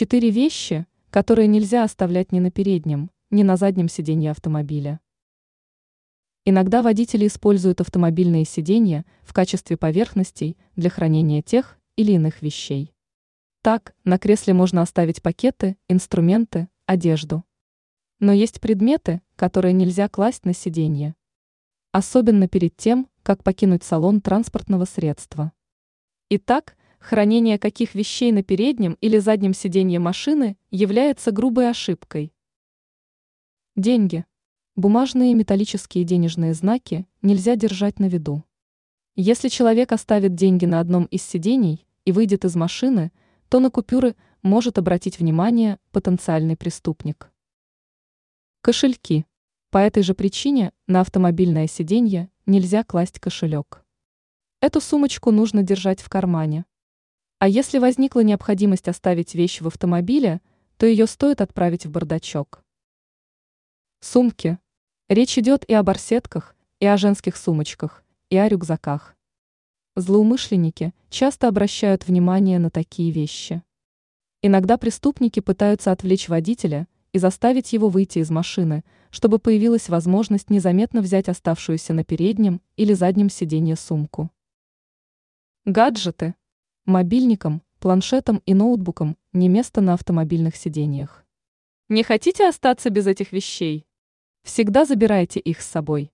Четыре вещи, которые нельзя оставлять ни на переднем, ни на заднем сиденье автомобиля. Иногда водители используют автомобильные сиденья в качестве поверхностей для хранения тех или иных вещей. Так, на кресле можно оставить пакеты, инструменты, одежду. Но есть предметы, которые нельзя класть на сиденье. Особенно перед тем, как покинуть салон транспортного средства. Итак, хранение каких вещей на переднем или заднем сиденье машины является грубой ошибкой. Деньги. Бумажные и металлические денежные знаки нельзя держать на виду. Если человек оставит деньги на одном из сидений и выйдет из машины, то на купюры может обратить внимание потенциальный преступник. Кошельки. По этой же причине на автомобильное сиденье нельзя класть кошелек. Эту сумочку нужно держать в кармане. А если возникла необходимость оставить вещь в автомобиле, то ее стоит отправить в бардачок. Сумки. Речь идет и о барсетках, и о женских сумочках, и о рюкзаках. Злоумышленники часто обращают внимание на такие вещи. Иногда преступники пытаются отвлечь водителя и заставить его выйти из машины, чтобы появилась возможность незаметно взять оставшуюся на переднем или заднем сиденье сумку. Гаджеты. Мобильникам, планшетам и ноутбукам не место на автомобильных сиденьях. Не хотите остаться без этих вещей? Всегда забирайте их с собой.